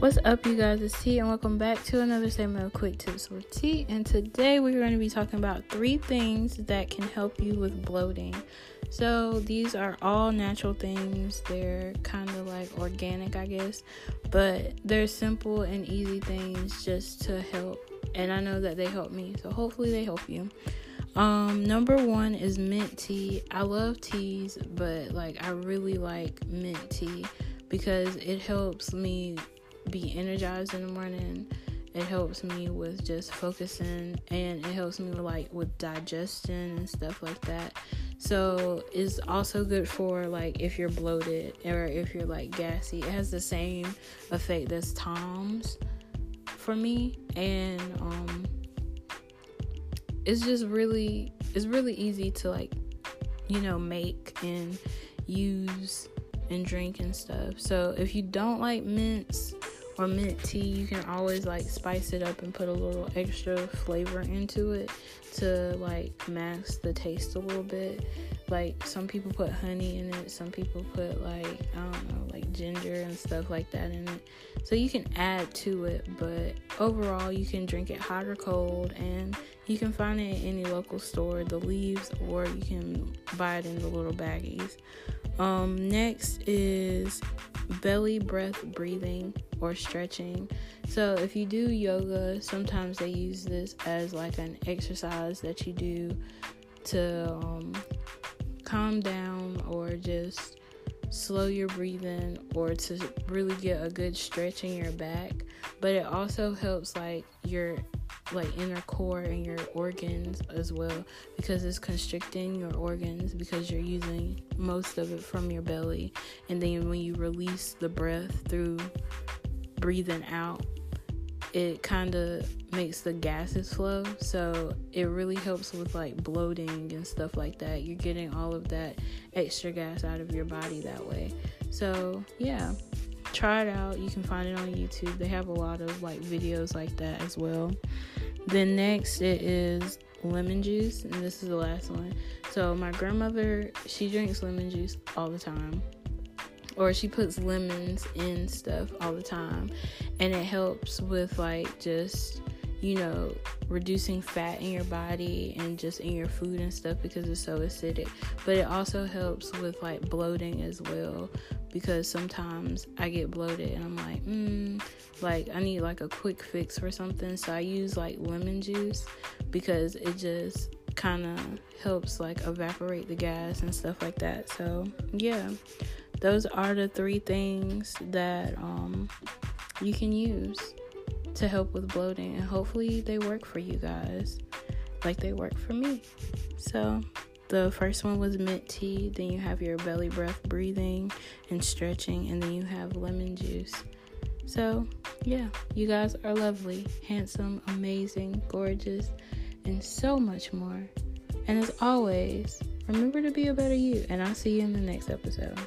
What's up, you guys? It's T, and welcome back to another segment of Quick Tips with T. And today we're going to be talking about three things that can help you with bloating. So, these are all natural things, they're kind of like organic, I guess, but they're simple and easy things just to help. And I know that they help me, so hopefully, they help you. Um, number one is mint tea. I love teas, but like, I really like mint tea because it helps me be energized in the morning. It helps me with just focusing and it helps me like with digestion and stuff like that. So it's also good for like if you're bloated or if you're like gassy. It has the same effect as Tums for me and um it's just really it's really easy to like you know make and use and drink and stuff. So if you don't like mints or mint tea, you can always like spice it up and put a little extra flavor into it to like mask the taste a little bit. Like some people put honey in it, some people put like I don't know, like ginger and stuff like that in it. So you can add to it, but overall you can drink it hot or cold and you can find it in any local store, the leaves, or you can buy it in the little baggies. Um, next is belly breath breathing or stretching. So, if you do yoga, sometimes they use this as like an exercise that you do to um, calm down or just slow your breathing or to really get a good stretch in your back. But it also helps like your like inner core and your organs as well because it's constricting your organs because you're using most of it from your belly and then when you release the breath through breathing out it kind of makes the gases flow. So it really helps with like bloating and stuff like that. You're getting all of that extra gas out of your body that way. So yeah. Try it out. You can find it on youtube. They have a lot of like videos like that as well. Then next it is lemon juice, and this is the last one. So my grandmother, she drinks lemon juice all the time. Or she puts lemons in stuff all the time. And it helps with like just, you know, reducing fat in your body and just in your food and stuff because it's so acidic. But it also helps with like bloating as well because sometimes I get bloated and I'm like, mm, like I need like a quick fix for something. So I use like lemon juice because it just kind of helps like evaporate the gas and stuff like that. So yeah, those are the three things that um, you can use to help with bloating, and hopefully they work for you guys like they work for me. So the first one was mint tea, then you have your belly breath breathing and stretching, and then you have lemon juice. So, yeah, you guys are lovely, handsome, amazing, gorgeous, and so much more. And as always, remember to be a better you, and I'll see you in the next episode.